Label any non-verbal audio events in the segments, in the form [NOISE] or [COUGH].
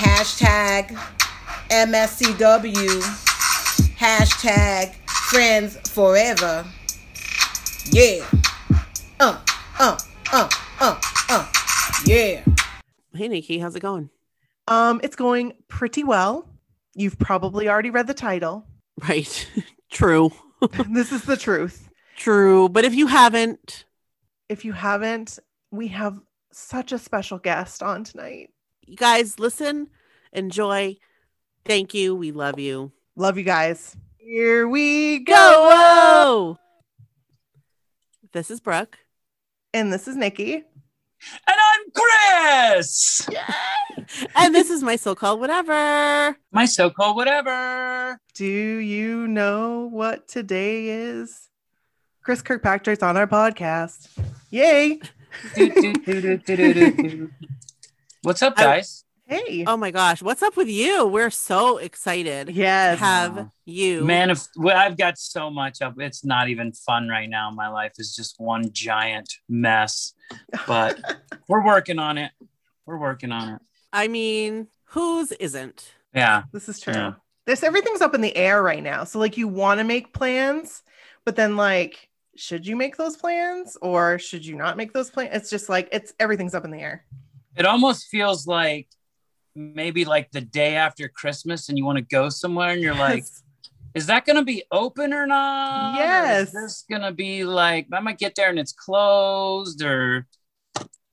Hashtag MSCW. Hashtag friends forever. Yeah. Uh, uh, uh, uh, uh. Yeah. Hey, Nikki, how's it going? Um, it's going pretty well. You've probably already read the title. Right. [LAUGHS] True. [LAUGHS] [LAUGHS] this is the truth. True. But if you haven't, If you haven't, we have such a special guest on tonight. You guys listen, enjoy. Thank you. We love you. Love you guys. Here we go. Go! This is Brooke. And this is Nikki. And I'm Chris. And this is my so called whatever. My so-called whatever. Do you know what today is? Chris Kirkpatrick's on our podcast. Yay. [LAUGHS] Do, do, do, What's up, I- guys? Hey. Oh my gosh. What's up with you? We're so excited to yes. have you. Man, if well, I've got so much up, it's not even fun right now. My life is just one giant mess. But [LAUGHS] we're working on it. We're working on it. I mean, whose isn't? Yeah. This is true. Yeah. This everything's up in the air right now. So like you want to make plans, but then like should you make those plans or should you not make those plans? It's just like it's everything's up in the air. It almost feels like maybe like the day after Christmas and you want to go somewhere and you're like, is that going to be open or not? Or Yes. Is this going to be like, I might get there and it's closed or,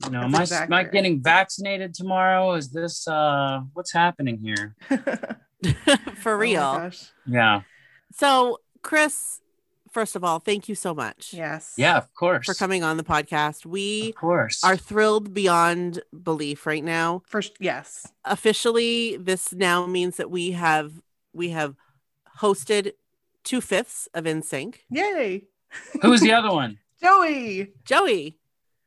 you know, That's am I, exactly am I getting vaccinated tomorrow? Is this, uh, what's happening here? [LAUGHS] [LAUGHS] For Oh real. gosh. Yeah. so, Chris, first of all, thank you so much Yes. Yeah, of course. for coming on the podcast. We Of course. are thrilled beyond belief right now. First, yes. Officially, this now means that we have we have hosted two fifths of NSYNC. Yay. Who was the [LAUGHS] other one? Joey. Joey,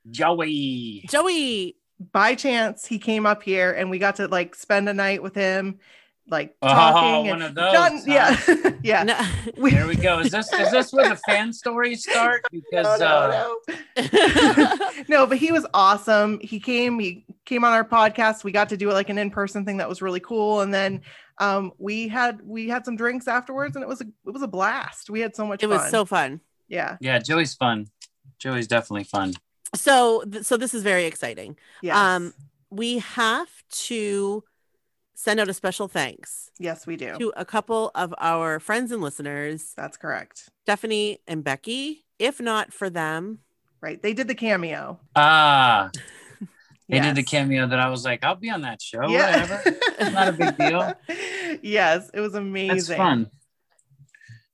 Joey. Joey, By chance, he came up here and we got to like spend a night with him, like Oh, talking. one and of those, Done- huh? yeah. [LAUGHS] yeah. no, We- There we go. Is this is this where the fan stories start? [LAUGHS] Because no, uh, no, no. [LAUGHS] no, but he was awesome. He came, he came on our podcast. We got to do it like an in-person thing that was really cool. And then um we had we had some drinks afterwards and it was a it was a blast. We had so much it fun. was so fun. yeah. yeah, Joey's fun. Joey's definitely fun. So, th- so this is very exciting. Yes. Um, we have to send out a special thanks yes, we do. to a couple of our friends and listeners, That's correct. Stephanie and Becky. If not for them, Right. They did the cameo. Ah, [LAUGHS] they did the cameo that I was like, I'll be on that show. Yeah. Whatever. Not a big deal. [LAUGHS] yes, it was amazing. That's fun.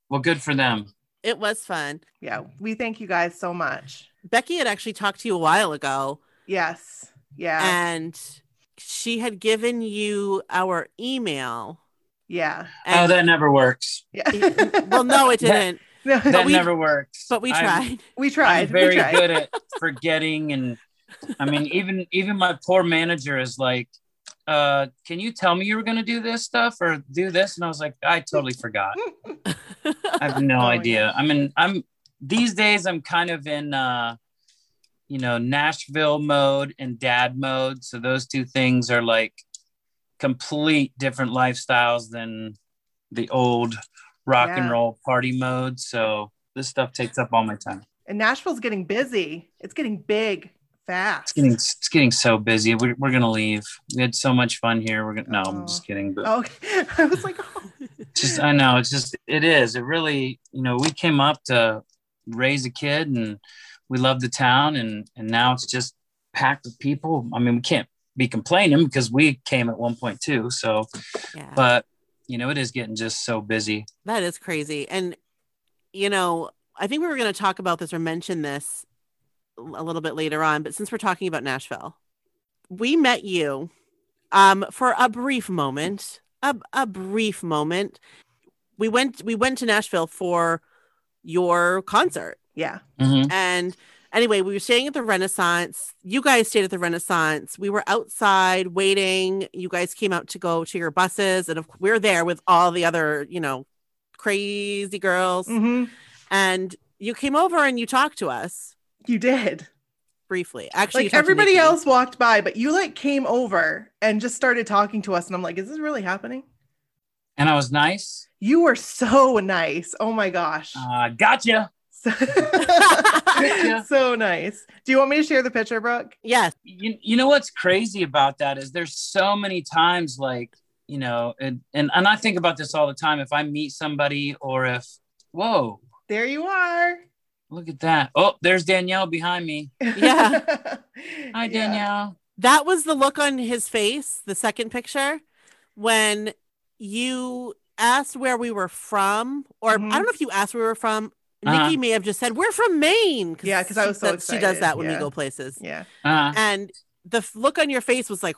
Well, good for them. it was fun. Yeah, we thank you guys so much. Becky had actually talked to you a while ago, Yes. Yeah. and she had given you our email. yeah. oh, that never works. Yeah. [LAUGHS] well, no, it [LAUGHS] didn't, [LAUGHS] No, That we- never works. but we I'm- tried. we tried. I'm very we tried. good at forgetting and I mean even even my poor manager is like uh can you tell me you were going to do this stuff or do this and I was like I totally forgot. I have no Oh my idea. I mean I'm these days I'm kind of in uh you know Nashville mode and dad mode so those two things are like complete different lifestyles than the old rock and roll party mode so this stuff takes up all my time. And Nashville's getting busy. It's getting big fast. It's getting it's getting so busy. We're, we're gonna leave. We had so much fun here. We're gonna no, Oh. I'm just oh. kidding. But Oh, [LAUGHS] I was like, oh. [LAUGHS] just I know it's just it is. It really you know we came up to raise a kid and we love the town and and now it's just packed with people. I mean we can't be complaining because we came at one point too. So Yeah. but you know it is getting just so busy. That is crazy. And, you know, I think we were going to talk about this or mention this a little bit later on, but since we're talking about Nashville, we met you um, for a brief moment, a, a brief moment, we went we went to Nashville for your concert, Yeah. Mhm. and anyway, we were staying at the Renaissance. You guys stayed at the Renaissance. We were outside waiting. You guys came out to go to your buses, and of, we are there with all the other, you know, crazy girls. hmm And you came over and you talked to us You did. briefly. Actually, Like everybody else walked by, but you like came over and just started talking to us. And I'm like, is this really happening? And I was nice. You were so nice. Oh my gosh. Uh, gotcha. So, [LAUGHS] [LAUGHS] so nice. Do you want me to share the picture, Brooke? Yes. You, you know what's crazy about that is there's so many times like, you know, and, and, and I think about this all the time. If I meet somebody or if, whoa, There you are. look at that. Oh, there's Danielle behind me. Yeah. [LAUGHS] Hi, Yeah. Danielle. That was the look on his face, the second picture, when you asked where we were from, or Mhm. I don't know if you asked where we were from. Uh-huh. Nikki may have just said, We're from Maine. Yeah, because I was so said- She does that when we go places. Yeah. Uh, And the f- look on your face was like,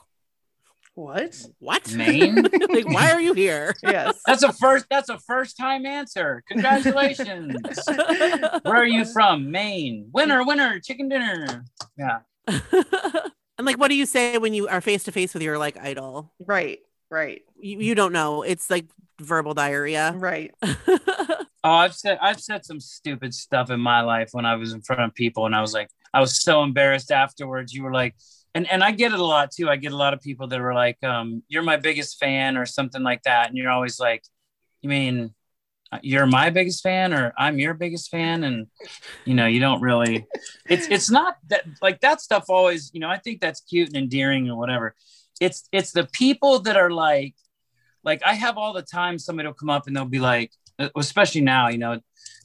What? What? [LAUGHS] Maine? like, why are you here? Yes. [LAUGHS] That's a first. That's a first time answer. Congratulations. [LAUGHS] Where are you from? Maine. Winner, winner, chicken dinner. Yeah. and like, what do you say when you are face to face with your like idol? right. Right. You, you don't know. It's like verbal diarrhea. Right. Oh, I've said I've said some stupid stuff in my life when I was in front of people, and I was like, I was so embarrassed afterwards. You were like, and and I get it a lot too. I get a lot of people that were like, um, "You're my biggest fan" or something like that, and you're always like, "You mean uh, you're my biggest fan, or I'm your biggest fan?" And you know, you don't really. It's it's not that like that stuff. Always, you know, I think that's cute and endearing or whatever. It's it's the people that are like, like I have all the time. Somebody will come up and they'll be like especially now, you know,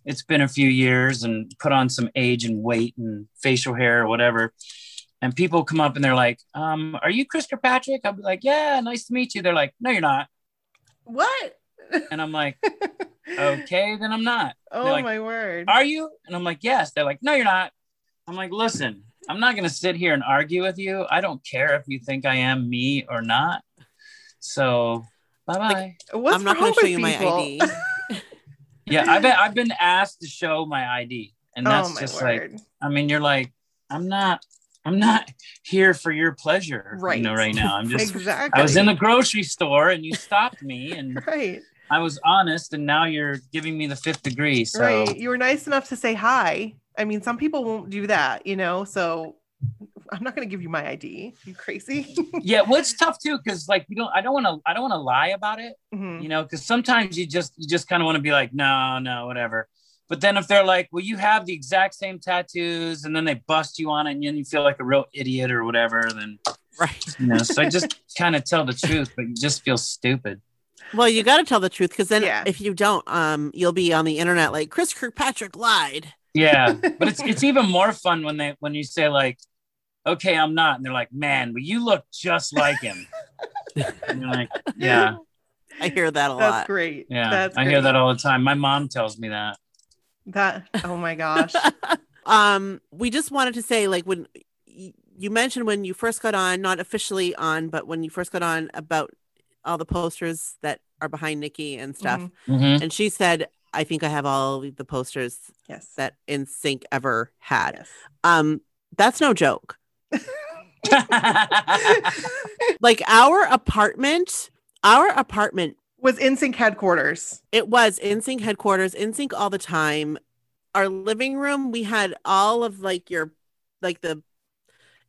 it's been a few years and put on some age and weight and facial hair or whatever. And people come up and they're like, um, are you Chris Kirkpatrick? I'll be like, yeah, nice to meet you. They're like, no, you're not. What? And I'm like, [LAUGHS] okay, then I'm not. oh like, my word. Are you? And I'm like, yes. They're like, no, you're not. I'm like, listen, I'm not going to sit here and argue with you. I don't care if you think I am me or not. So bye bye. What's I'm not going to show with you my? ID. [LAUGHS] yeah, I've been, I've been asked to show my ID. And oh that's oh just like. I mean, you're like, I'm not, I'm not here for your pleasure, Right. You know, right now, I'm just. exactly. I was in the grocery store and you stopped me, and [LAUGHS] right. I was honest, and now you're giving me the fifth degree. So Right. You were nice enough to say hi. I mean, some people won't do that, you know. So I'm not going to give you my ID. You crazy? [LAUGHS] yeah, well, it's tough too, because like you don't, I don't want to, I don't want to lie about it, Mhm. you know, because sometimes you just, you just kind of want to be like, no, no, whatever. But then if they're like, well, you have the exact same tattoos, and then they bust you on it, and then you feel like a real idiot or whatever, then right. you know. So I just [LAUGHS] kind of tell the truth, but you just feel stupid. Well, you got to tell the truth because then Yeah. if you don't, um, you'll be on the internet like Chris Kirkpatrick lied. Yeah, [LAUGHS] but it's it's even more fun when they when you say like, okay, I'm not, and they're like, man, but you look just like him. [LAUGHS] and you're like, yeah, I hear that a That's lot. great. yeah, That's I hear that all the time. My mom tells me that. That. Oh my gosh. [LAUGHS] um, we just wanted to say, like, when y- you mentioned when you first got on, not officially on, but when you first got on about all the posters that are behind Nikki and stuff, Mhm. Mhm. and she said, "I think I have all the posters Yes. that NSYNC ever had." Yes. Um, that's no joke. [LAUGHS] Like our apartment, our apartment Was NSYNC headquarters. It was NSYNC headquarters, NSYNC all the time. Our living room, we had all of like your, like the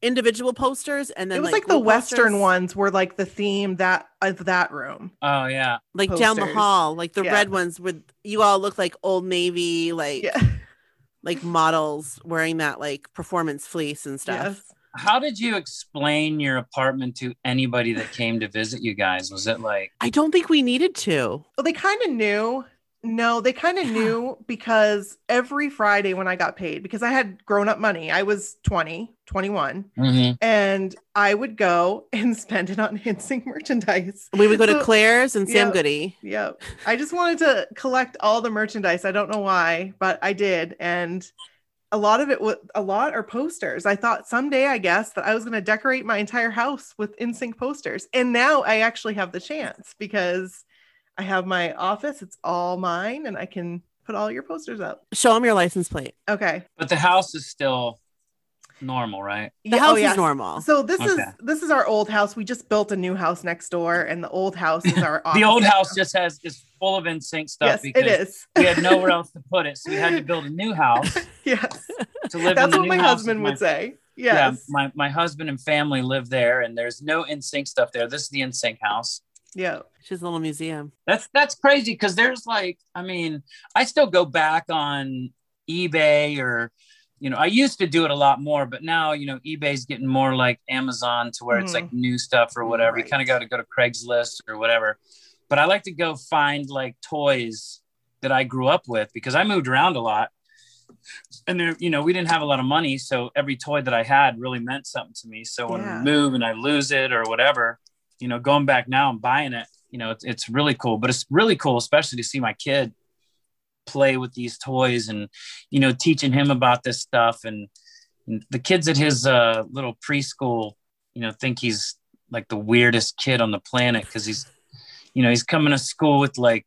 individual posters, and then it was like, the Western posters, ones were like the theme that of that room. oh yeah, like down the hall, like the Yeah. red ones with you all look like Old Navy, like Yeah. like models wearing that like performance fleece and stuff. Yes. How did you explain your apartment to anybody that came to visit you guys? Was it like, I don't think we needed to. Well, they kind of knew. No, they kind of knew because every Friday when I got paid, because I had grown up money, I was 20, 21, Mhm. and I would go [LAUGHS] and spend it on NSYNC merchandise. We would go to Claire's and Sam yeah. Goody. Yep. I just wanted to collect all the merchandise. I don't know why, but I did. And a lot of it was a lot are posters. I thought someday, I guess, that I was going to decorate my entire house with NSYNC posters. And now I actually have the chance because I have my office. It's all mine and I can put all your posters up. Show them your license plate. Okay. But the house is still normal, right? The Yeah, oh, house oh, yes. is normal. So this is this is our old house. We just built a new house next door, and the old house is [LAUGHS] our The old house now. just has is full of NSYNC stuff Yes, because it is. we had nowhere [LAUGHS] else to put it, so we had to build a new house [LAUGHS] yes, [LAUGHS] to live in that's the what new my house husband with would my- say. Yeah, Yes. my my husband and family live there, and there's no NSYNC stuff there. This is the NSYNC house. Yeah. She's a little museum. That's that's crazy because there's like, I mean, I still go back on eBay or, you know, I used to do it a lot more, but now you know eBay's getting more like Amazon to where it's Mhm. like new stuff or whatever. You kind of got to go to Craigslist or whatever. But I like to go find like toys that I grew up with because I moved around a lot. And there, you know, we didn't have a lot of money, so every toy that I had really meant something to me. So when Yeah. we move and I lose it or whatever, you know, going back now and buying it, you know, it's, it's really cool. But it's really cool, especially to see my kid play with these toys and, you know, teaching him about this stuff. And, and the kids at his uh, little preschool, you know, think he's like the weirdest kid on the planet because he's, you know, he's coming to school with like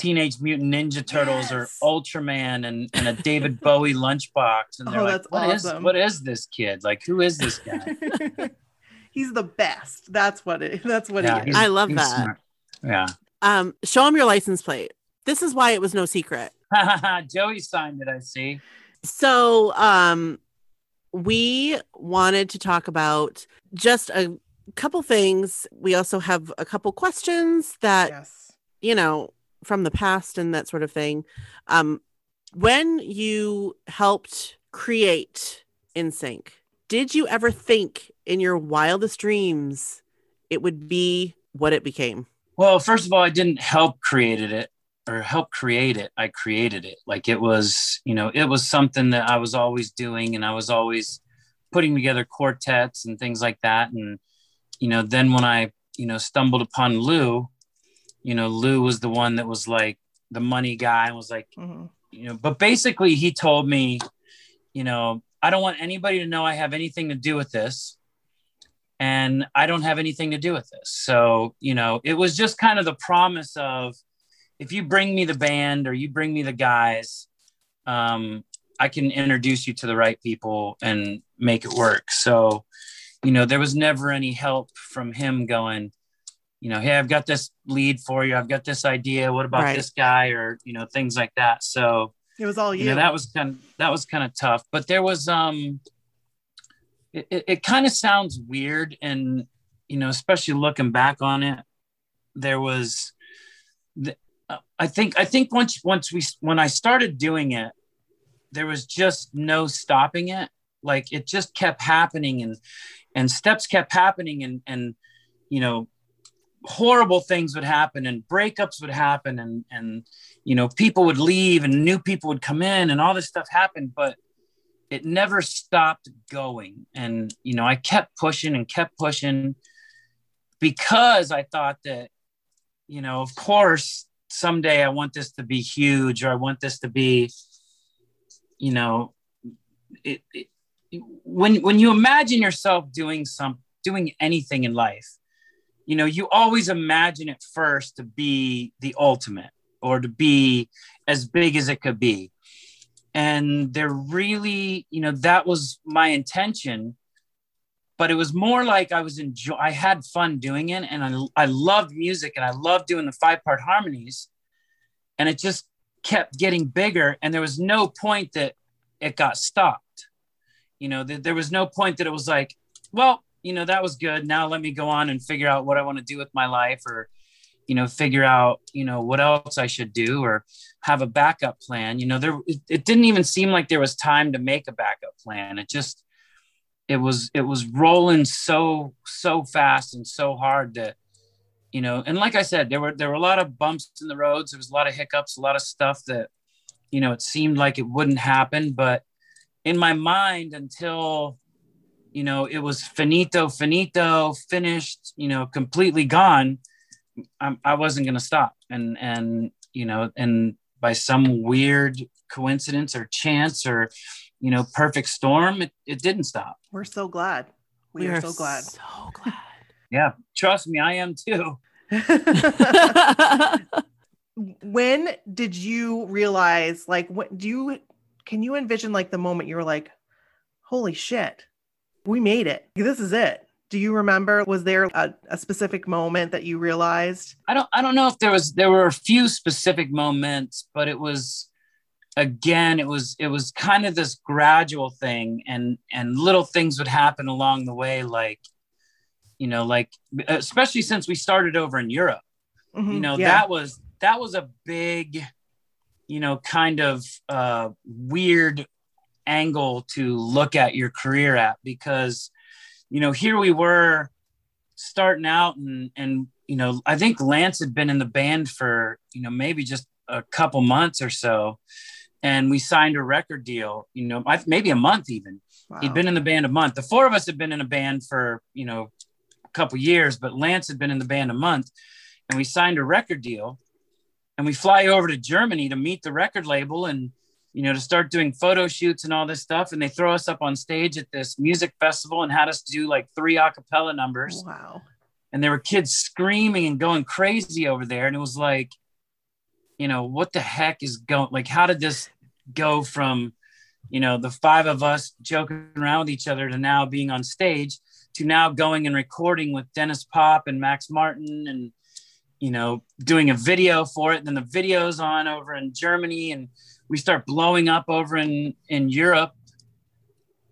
Teenage Mutant Ninja Turtles Yes. or Ultraman and, and a David [LAUGHS] Bowie lunchbox. And they're Oh, like, that's "What is awesome." what is this kid? Like, who is this guy? [LAUGHS] He's the best. That's what it. That's what Yeah, he is. I love that. smart. Yeah. Um, show them your license plate. This is why it was no secret. [LAUGHS] Joey signed it, I see. So, um, we wanted to talk about just a couple things. We also have a couple questions that Yes. you know from the past and that sort of thing. Um, when you helped create NSYNC, did you ever think in your wildest dreams it would be what it became? Well, first of all, I didn't help created it or help create it. I created it. Like it was, you know, it was something that I was always doing and I was always putting together quartets and things like that. And, you know, then when I, you know, stumbled upon Lou, you know, Lou was the one that was like the money guy and was like, Mhm. you know, but basically he told me, you know, I don't want anybody to know I have anything to do with this. And I don't have anything to do with this. So, you know, it was just kind of the promise of if you bring me the band or you bring me the guys, um, I can introduce you to the right people and make it work. So, you know, there was never any help from him going, you know, hey, I've got this lead for you. I've got this idea. What about Right. this guy? Or, you know, things like that. So, It was all you you. know that was kind of that was kind of tough but there was um it, it, it kind of sounds weird and you know especially looking back on it there was the, uh, i think i think once once we when i started doing it there was just no stopping it like it just kept happening and and steps kept happening and and you know horrible things would happen and breakups would happen and and you know people would leave and new people would come in and all this stuff happened but it never stopped going. And you know i kept pushing and kept pushing because i thought that you know of course someday i want this to be huge or i want this to be you know it, it when when you imagine yourself doing some doing anything in life you know you always imagine it first to be the ultimate or to be as big as it could be. And they're really you know that was my intention but it was more like i was enjoy i had fun doing it and i, I loved music and i loved doing the five part harmonies. And it just kept getting bigger and there was no point that it got stopped. You know th- there was no point that it was like well you know that was good. Now let me go on and figure out what i want to do with my life or you know figure out you know what else i should do or have a backup plan. You know there it, it didn't even seem like there was time to make a backup plan. It just it was it was rolling so so fast and so hard that you know and like i said there were there were a lot of bumps in the roads. There was a lot of hiccups a lot of stuff that you know it seemed like it wouldn't happen. But in my mind until you know it was finito finito finished you know completely gone I'm, i wasn't going to stop and and you know and by some weird coincidence or chance or you know, perfect storm, it, it didn't stop. We're so glad. We, are, so glad. So glad. Yeah, trust me, I am too. [LAUGHS] [LAUGHS] when did you realize like what do you can you envision like the moment you were like holy shit we made it this is it do you remember was there a, a specific moment that you realized I don't I don't know if there was there were a few specific moments, but it was again it was it was kind of this gradual thing and and little things would happen along the way like you know like especially since we started over in Europe. Mhm, You know, yeah. that was that was a big you know kind of uh weird angle to look at your career at because you know here we were starting out and and you know i think lance had been in the band for you know maybe just a couple months or so and we signed a record deal you know maybe a month even Wow. he'd been in the band a month the four of us had been in a band for you know a couple years but lance had been in the band a month and we signed a record deal and we fly over to germany to meet the record label and you know to start doing photo shoots and all this stuff. And they throw us up on stage at this music festival and had us do like three a cappella numbers. Wow. And there were kids screaming and going crazy over there. And it was like you know what the heck is going like how did this go from you know the five of us joking around with each other to now being on stage to now going and recording with denniz pop and max martin and you know doing a video for it. And then the video's on over in germany and we start blowing up over in in europe.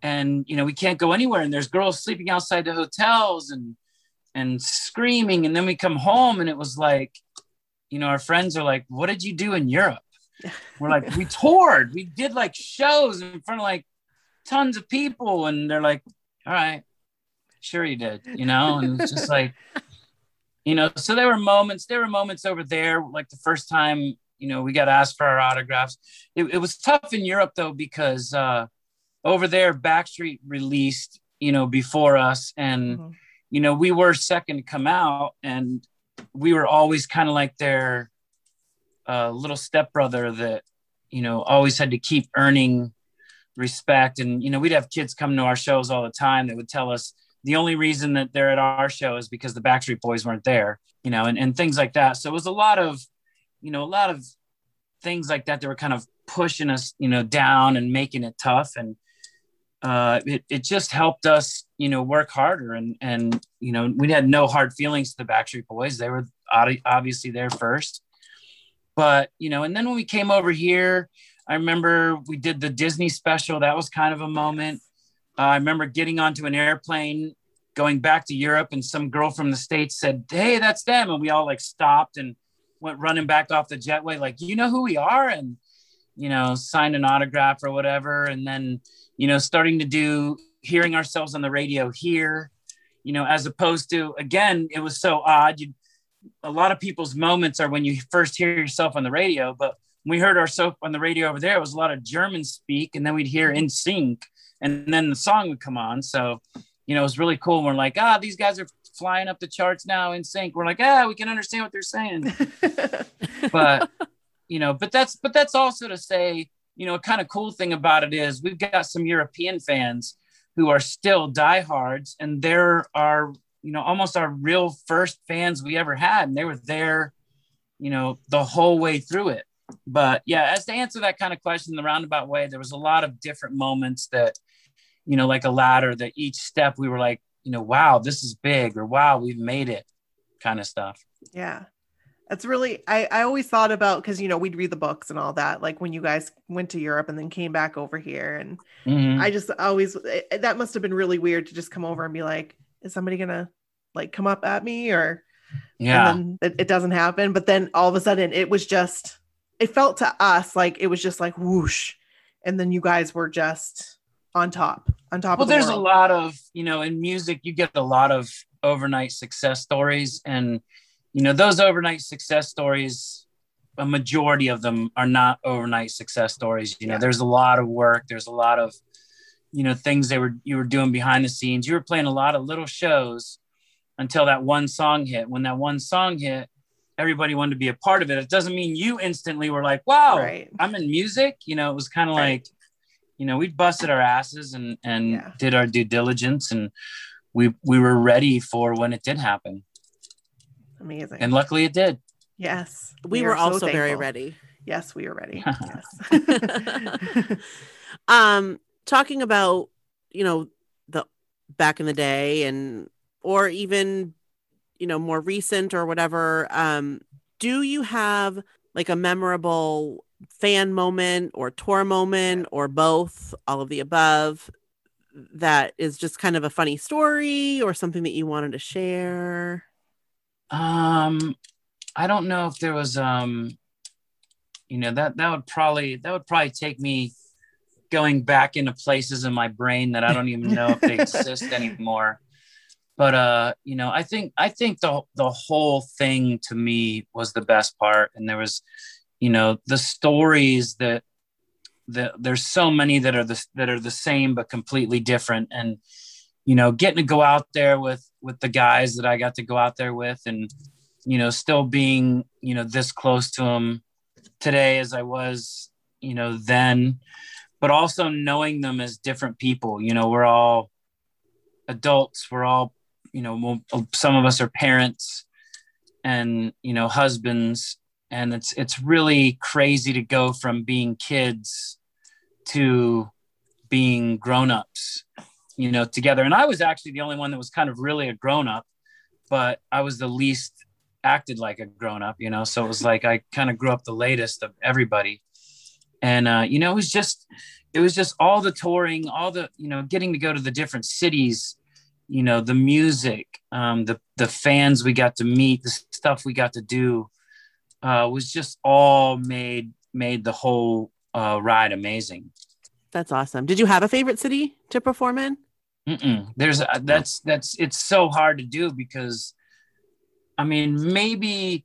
And you know we can't go anywhere. And there's girls sleeping outside the hotels and and screaming. And then we come home and it was like you know our friends are like what did you do in europe? [LAUGHS] We're like we toured. We did like shows in front of like tons of people. And they're like all right. Sure you did you know? And it's just like you know so there were moments there were moments over there like the first time you know we got asked for our autographs it, it was tough in europe though because uh over there backstreet released you know before us and Mhm. you know, we were second to come out and we were always kind of like their uh, little stepbrother that, you know, always had to keep earning respect. And, you know, we'd have kids come to our shows all the time that would tell us the only reason that they're at our show is because the Backstreet Boys weren't there, you know, and, and things like that. So it was a lot of, you know, a lot of things like that that were kind of pushing us, you know, down and making it tough. And, uh, it, it just helped us, you know, work harder. And, and, you know, we had no hard feelings to the Backstreet Boys. They were obviously there first. But, you know, and then when we came over here, I remember we did the Disney special. That was kind of a moment. Uh, I remember getting onto an airplane, going back to Europe, and some girl from the States said, Hey, that's them. And we all like stopped and went running back off the jetway, like, you know who we are? And, you know, signed an autograph or whatever. And then, you know, starting to do hearing ourselves on the radio here, you know, as opposed to again, it was so odd. You a lot of people's moments are when you first hear yourself on the radio, but we heard ourselves on the radio over there, it was a lot of German speak, and then we'd hear NSYNC, and then the song would come on. So, you know, it was really cool. We're like, ah, these guys are flying up the charts now NSYNC. We're like, ah, we can understand what they're saying. [LAUGHS] But you know but that's but that's also to say you know a kind of cool thing about it is we've got some european fans who are still diehards and they're our you know almost our real first fans we ever had. And they were there you know the whole way through it. But yeah as to answer that kind of question in the roundabout way there was a lot of different moments that you know like a ladder that each step we were like you know wow this is big or wow we've made it kind of stuff. Yeah. That's really i i always thought about because you know we'd read the books and all that like when you guys went to europe and then came back over here and Mhm. i just always it- that must have been really weird to just come over and be like is somebody gonna like come up at me? Or yeah. and then it, it doesn't happen but then all of a sudden it was just it felt to us like it was just like whoosh and then you guys were just on top on top well the there's a lot of you know in music you get a lot of overnight success stories. And you know those overnight success stories a majority of them are not overnight success stories. You know Yeah. there's a lot of work. There's a lot of you know things they were you were doing behind the scenes. You were playing a lot of little shows until that one song hit. When that one song hit everybody wanted to be a part of it. It doesn't mean you instantly were like wow right. I'm in music. You know, it was kind of Right. like, you know, we busted our asses and and Yeah. did our due diligence, and we we were ready for when it did happen, Amazing. and luckily it did. yes. We, are were so also very ready. Yes, we are ready. [LAUGHS] yes. [LAUGHS] um talking about you know the back in the day and or even you know more recent or whatever um do you have like a memorable fan moment or tour moment or both all of the above that is just kind of a funny story or something that you wanted to share? Um, I don't know if there was um, you know that that would probably that would probably take me going back into places in my brain that I don't even know if they [LAUGHS] exist anymore. But uh, you know, I think I think the the whole thing to me was the best part, and there was, you know, the stories that that there's so many that are the that are the same but completely different, and you know, getting to go out there with with the guys that I got to go out there with, and you know, still being you know this close to them today as I was, you know, then, but also knowing them as different people. You know, we're all adults. We're all, you know, some of us are parents and, you know, husbands. And it's, it's really crazy to go from being kids to being grown-ups, you know, together. And I was actually the only one that was kind of really a grown-up, but I was the least acted like a grown-up, you know. So it was like I kind of grew up the latest of everybody. And uh, you know, it was just it was just all the touring, all the, you know, getting to go to the different cities, you know, the music, um, the the fans we got to meet, the stuff we got to do, uh, was just all made made the whole uh, ride amazing. that's awesome did you have a favorite city to perform in Mm-mm. There's uh, that's that's it's so hard to do because, I mean, maybe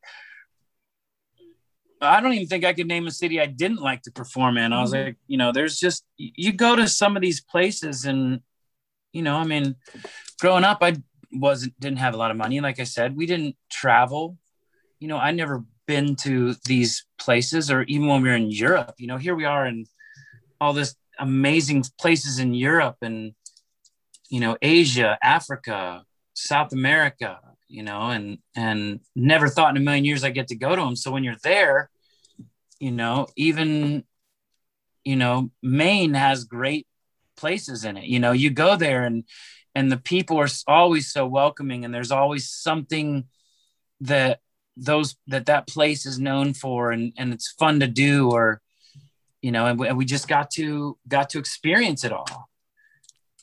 I don't even think I could name a city I didn't like to perform in. I was Mhm. like, you know, there's just you go to some of these places and, you know, I mean, growing up, I wasn't didn't have a lot of money. Like I said, we didn't travel. You know, I never been to these places, or even when we were in Europe. You know, here we are in all this amazing places in Europe and you know asia africa south america you know and and never thought in a million years i get to go to them so when you're there you know even you know maine has great places in it you know you go there and and the people are always so welcoming and there's always something that those that that place is known for and and it's fun to do or you know and we, and we just got to got to experience it all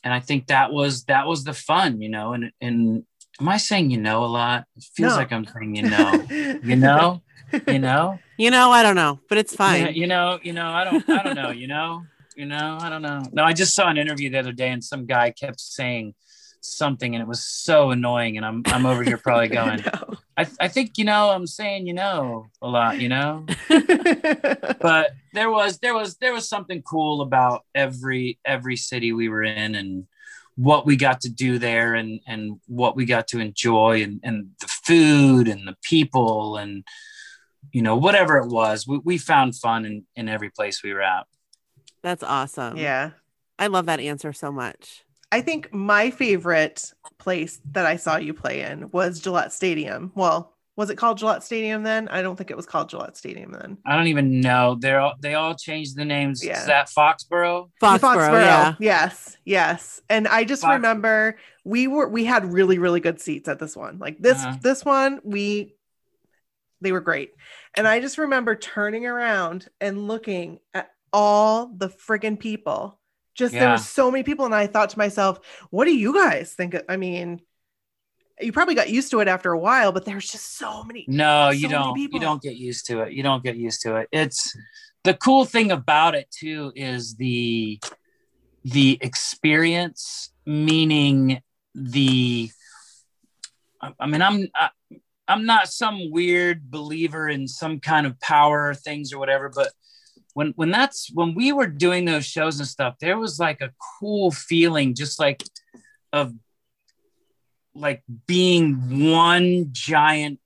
and I think that was that was the fun, you know. And and am I saying you know a lot? It feels No. like I'm saying you know, you know, you [LAUGHS] know, you know i don't know but it's fine Yeah, you know, you know. I don't, I don't know, you know, you know. I don't know. No, I just saw an interview the other day, and some guy kept saying something, and it was so annoying. And I'm I'm over here probably [LAUGHS] going. No. I I think you know I'm saying you know a lot, you know. [LAUGHS] but there was there was there was something cool about every every city we were in and what we got to do there and and what we got to enjoy and and the food and the people and you know whatever it was we, we found fun in in every place we were at that's awesome yeah. i love that answer so much I think my favorite place that I saw you play in was Gillette Stadium. Well, was it called Gillette Stadium then? I don't think it was called Gillette Stadium then. i don't even know they're all they all changed the names Yeah. is that foxborough foxborough, yeah Yes, yes. And I just Fox- remember we were we had really really good seats at this one. Like this Uh-huh. this one we they were great. And I just remember turning around and looking at all the friggin' people. Just there Yeah. were so many people and I thought to myself, what do you guys think? I mean, you probably got used to it after a while, but there's just so many No, So you don't. You don't get used to it. You don't get used to it. It's the cool thing about it too is the the experience, meaning the. I I mean, I'm I, I'm not some weird believer in some kind of power things or whatever, but when when that's when we were doing those shows and stuff, there was like a cool feeling, just like of like being one giant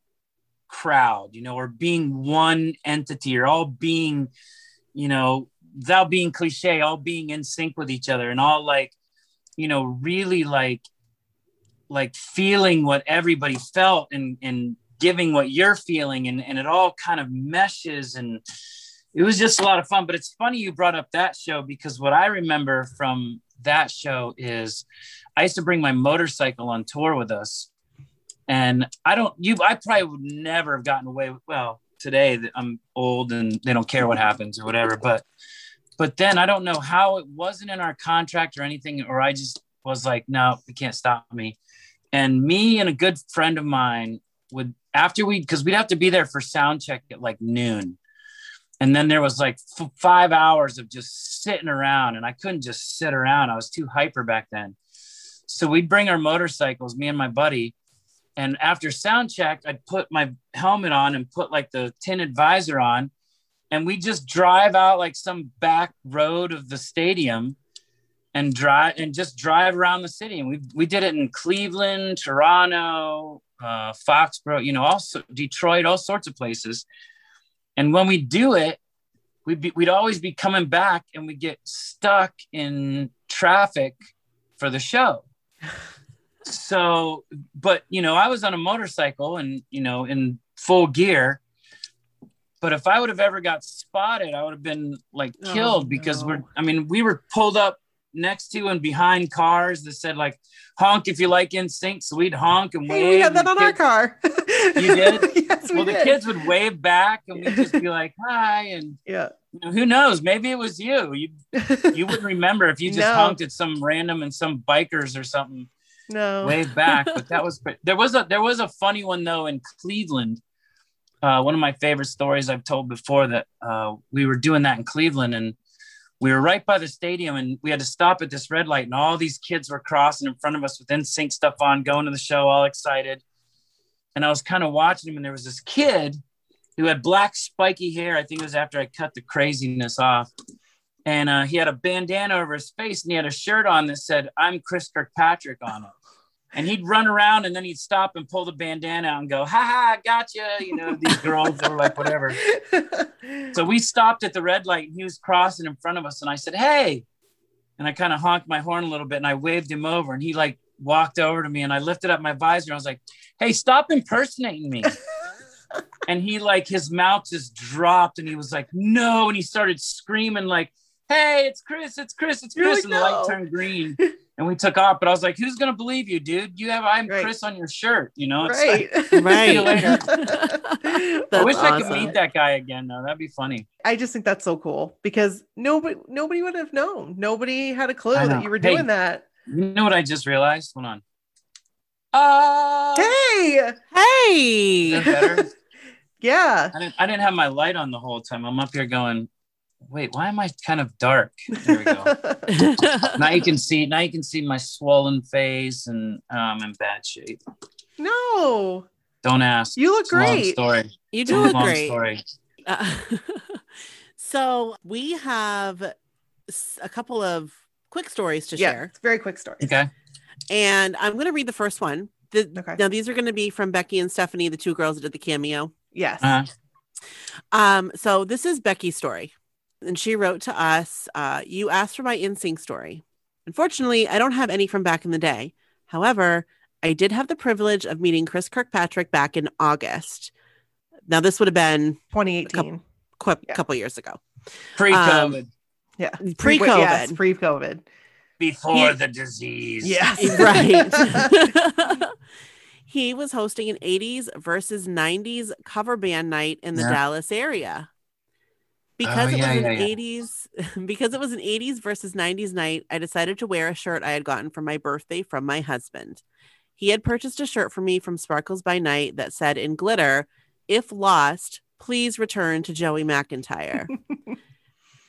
crowd, you know, or being one entity, or all being, you know, without being cliche, all being in sync with each other and all like, you know, really like like feeling what everybody felt and and giving what you're feeling. And, and it all kind of meshes and it was just a lot of fun but it's funny you brought up that show because what i remember from that show is i used to bring my motorcycle on tour with us and i don't you i probably would never have gotten away with well today i'm old and they don't care what happens or whatever but but then i don't know how it wasn't in our contract or anything or i just was like no you can't stop me. And me and a good friend of mine would after we because we'd have to be there for sound check at like noon and then there was like f- five hours of just sitting around and i couldn't just sit around i was too hyper back then so we'd bring our motorcycles me and my buddy and after sound check i'd put my helmet on and put like the tinted visor on and we just drive out like some back road of the stadium and drive and just drive around the city. And we we did it in Cleveland, Toronto, uh, Foxborough, you know, also Detroit, all sorts of places. And when we do it, we'd be, we'd always be coming back and we get stuck in traffic for the show. [LAUGHS] So, but you know, I was on a motorcycle and you know in full gear. But if I would have ever got spotted, I would have been like Oh, killed because no. we're. I mean, we were pulled up next to and behind cars that said like honk if you like NSYNC so we'd honk and wave Hey, we had that on our car. [LAUGHS] You did? [LAUGHS] yes, we well the did. kids would wave back and we'd just be like [LAUGHS] hi and Yeah. you know, who knows maybe it was you you you wouldn't remember if you just No. honked at some random and some bikers or something no. wave back but that was there was a there was a funny one though in cleveland uh, one of my favorite stories i've told before that uh, we were doing that in cleveland and we were right by the stadium and we had to stop at this red light and all these kids were crossing in front of us with NSYNC stuff on going to the show all excited. And i was kind of watching him and there was this kid who had black spiky hair. I think it was after i cut the craziness off. And uh, he had a bandana over his face and he had a shirt on that said i'm chris kirkpatrick on it and he'd run around and then he'd stop and pull the bandana out and go ha ha gotcha you know these girls were like whatever. So we stopped at the red light and he was crossing in front of us and i said hey and i kind of honked my horn a little bit and i waved him over and he like walked over to me and i lifted up my visor i was like hey stop impersonating me. [LAUGHS] And he like his mouth just dropped and he was like no and he started screaming like hey it's chris it's chris it's chris like, and the light turned green [LAUGHS] and we took off but i was like who's gonna believe you dude you have i'm Right. chris on your shirt you know it's right. like, Right. See you later. [LAUGHS] [LAUGHS] I That's wish i could meet that guy again though that'd be funny I just think that's so cool because nobody nobody would have known. Nobody had a clue that you were Hey. doing that. you know what i just realized hold on uh Hey. Hey. is that better? [LAUGHS] Yeah. I didn't, I didn't have my light on the whole time. I'm up here going, wait, why am I kind of dark? There we go. [LAUGHS] now you can see, now you can see my swollen face and I'm in bad shape. no. Don't ask. You look It's a long great. story. you do look long great. story. Uh, [LAUGHS] so we have a couple of quick stories to Yeah. share, It's very quick story. Okay. and I'm going to read the first one. The, Okay. Now these are going to be from Becky and Stephanie, the two girls that did the cameo. Yes. Uh-huh. Um, so this is Becky's story, and she wrote to us. Uh, you asked for my NSYNC story. Unfortunately, I don't have any from back in the day. However, I did have the privilege of meeting Chris Kirkpatrick back in August. Now this would have been 2018. a Yeah. couple years ago, Pre-COVID, Yeah. pre-COVID. Yes, pre-COVID. before He- the disease. Yes. [LAUGHS] right. [LAUGHS] he was hosting an 80s versus 90s cover band night in the Yeah. Dallas area. Oh, because Oh, it yeah, was an yeah. 80s [LAUGHS] because it was an 80s versus 90s night, I decided to wear a shirt I had gotten for my birthday from my husband. He had purchased a shirt for me from Sparkles by Night that said in glitter, if lost, please return to Joey McIntyre. [LAUGHS]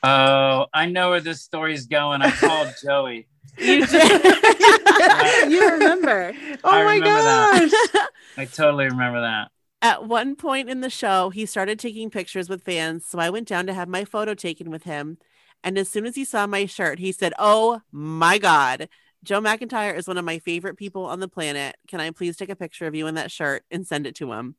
Oh, I know where this story is going. I called [LAUGHS] Joey. you did. you remember. Oh I my remember that. gosh. I totally remember that. At one point in the show, he started taking pictures with fans, so I went down to have my photo taken with him. And as soon as he saw my shirt, he said, Oh my God, Joe McIntyre is one of my favorite people on the planet. Can I please take a picture of you in that shirt and send it to him?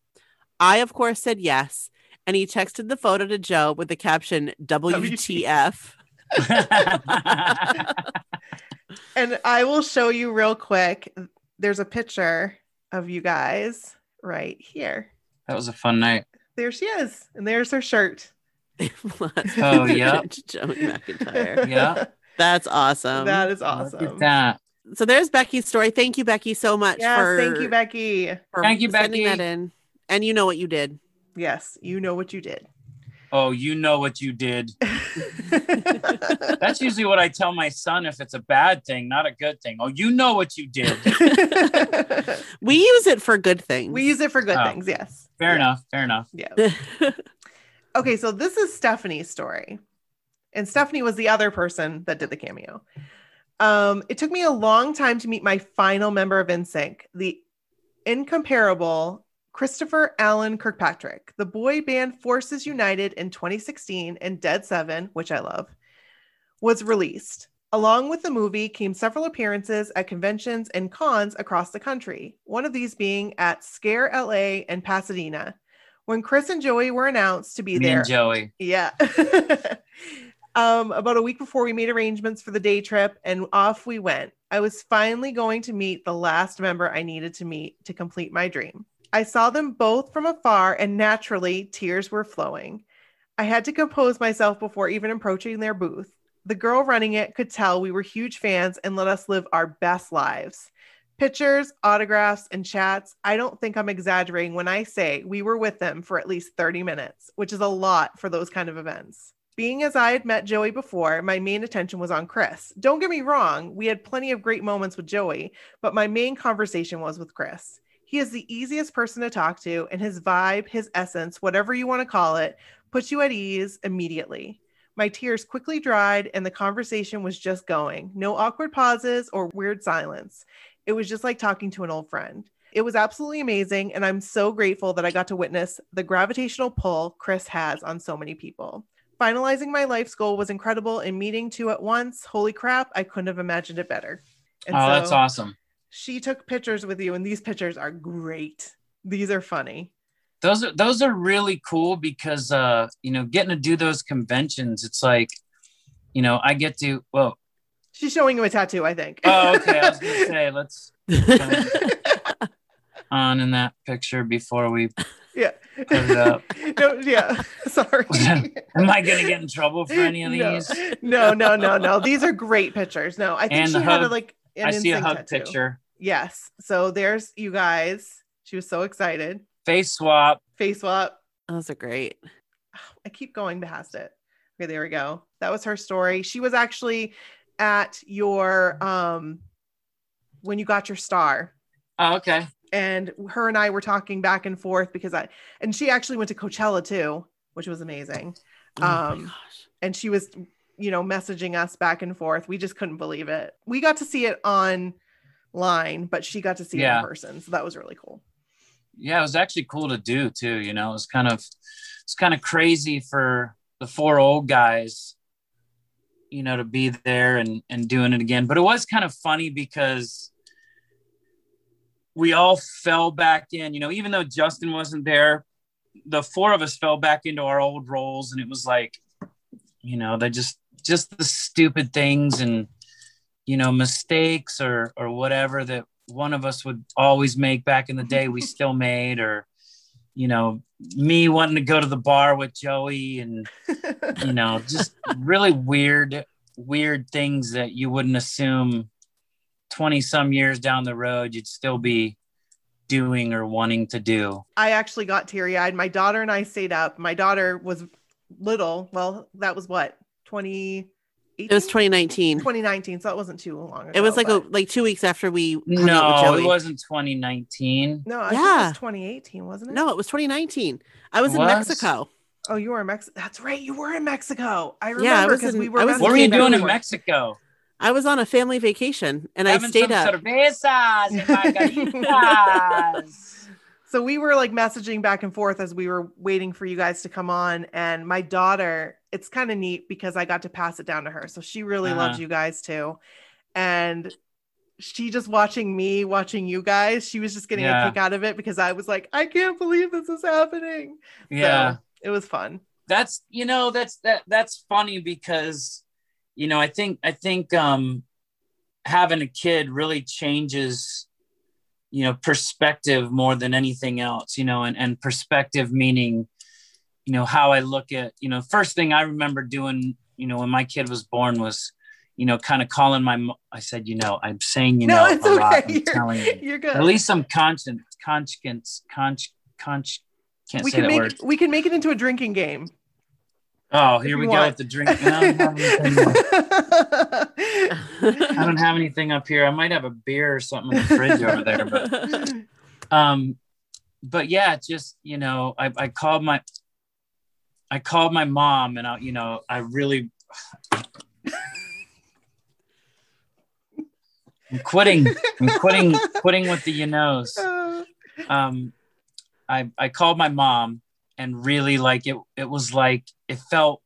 I, of course, said yes. and he texted the photo to Joe with the caption WTF. [LAUGHS] And I will show you real quick. There's a picture of you guys right here. that was a fun night. There she is. And there's her shirt. [LAUGHS] Oh, [LAUGHS] yeah. Joey McIntyre. [LAUGHS] Yeah. That's awesome. that is Look awesome. at that. so there's Becky's story. Thank you, Becky, so much Yes, for thank you, Becky. for Thank you, sending Becky. that in. And you know what you did. Yes, you know what you did. Oh, you know what you did. [LAUGHS] That's usually what I tell my son if it's a bad thing, not a good thing. Oh, you know what you did. [LAUGHS] We use it for good things. we use it for good Oh. things. Yes. Fair enough. Fair enough. Yeah. [LAUGHS] Okay, so this is Stephanie's story. And Stephanie was the other person that did the cameo. Um, it took me a long time to meet my final member of NSYNC, the incomparable Christopher Allen Kirkpatrick. The boy band Forces United in 2016 and Dead Seven, which I love, was released. Along with the movie came several appearances at conventions and cons across the country, one of these being at Scare LA and Pasadena. When Chris and Joey were announced to be Me there, and Joey. yeah. [LAUGHS] um, about a week before we made arrangements for the day trip, and off we went. I was finally going to meet the last member I needed to meet to complete my dream. I saw them both from afar, and naturally, tears were flowing. I had to compose myself before even approaching their booth. The girl running it could tell we were huge fans and let us live our best lives. Pictures, autographs, and chats. I don't think I'm exaggerating when I say we were with them for at least 30 minutes, which is a lot for those kind of events. Being as I had met Joey before, my main attention was on Chris. Don't get me wrong, we had plenty of great moments with Joey, but my main conversation was with Chris. He is the easiest person to talk to, and his vibe, his essence, whatever you want to call it, puts you at ease immediately. My tears quickly dried, and the conversation was just going. No awkward pauses or weird silence. It was just like talking to an old friend. It was absolutely amazing, and I'm so grateful that I got to witness the gravitational pull Chris has on so many people. Finalizing my life's goal was incredible, and meeting two at once, holy crap, I couldn't have imagined it better. And oh, that's awesome. She took pictures with you, and these pictures are great. These are funny. Those are those are really cool because uh, you know, getting to do those conventions, it's like, you know, I get to well, She's showing you a tattoo, I think. oh okay, I was gonna [LAUGHS] say let's [LAUGHS] on in that picture before we yeah. put it up. [LAUGHS] no, yeah. Sorry. Am I gonna get in trouble for any of these? no, no, no, no. These are great pictures. No, I think And she had a, like I see a NSYNC hug tattoo. picture. Yes. So there's you guys. She was so excited. Face swap. Face swap. Those are great. [SIGHS] I keep going past it. Okay, there we go. That was her story. She was actually at your um when you got your star. Oh, okay. And her and I were talking back and forth because I and she actually went to Coachella too, which was amazing. Oh my Um, gosh. and she was you know messaging us back and forth we just couldn't believe it we got to see it online but she got to see it in person so that was really cool yeah, it was actually cool to do too. You know, it was kind of it's kind of crazy for the four old guys, you know, to be there and and doing it again. But it was kind of funny because we all fell back in. You know, even though Justin wasn't there, the four of us fell back into our old roles, and it was like, you know, they just just the stupid things and you know mistakes or or whatever that one of us would always make back in the day we [LAUGHS] still made or you know me wanting to go to the bar with joey and you know just [LAUGHS] really weird weird things that you wouldn't assume 20 some years down the road you'd still be doing or wanting to do. I actually got teary-eyed. My daughter and i stayed up. My daughter was little. Well that was what 2018 It was 2019. 2019 so it wasn't too long ago It was like a, like two weeks after we hung out with no it wasn't 2019 no i think it Yeah. was 2018 wasn't it No, it was 2019. I was in Mexico. oh you were in mexico that's right you were in mexico i remember because in- we were I was in what were you doing in mexico I was on a family vacation and Having I stayed some up. cervezas. [LAUGHS] So we were like messaging back and forth as we were waiting for you guys to come on. And my daughter, it's kind of neat because I got to pass it down to her. So she really Uh-huh. loves you guys too. And she just watching me, watching you guys, she was just getting Yeah. a kick out of it because I was like, I can't believe this is happening. yeah So It was fun. that's you know that's that that's funny because you know i think i think um having a kid really changes you know perspective more than anything else you know and and perspective meaning you know how i look at you know first thing i remember doing you know when my kid was born was you know kind of calling my mo- i said you know i'm saying you no, know it's a lot. I'm telling you You're, you're good. at least i'm conscious conscious conscious conscious can't we say can that make word we can make it into a drinking game. oh here we go want. with the drink No, I don't have anything- [LAUGHS] I don't have anything up here. I might have a beer or something in the fridge over there, but um, but yeah, just you know, I, I called my I called my mom and I, you know, I really I'm quitting. I'm quitting quitting with the you knows. Um I I called my mom and really like it it was like it felt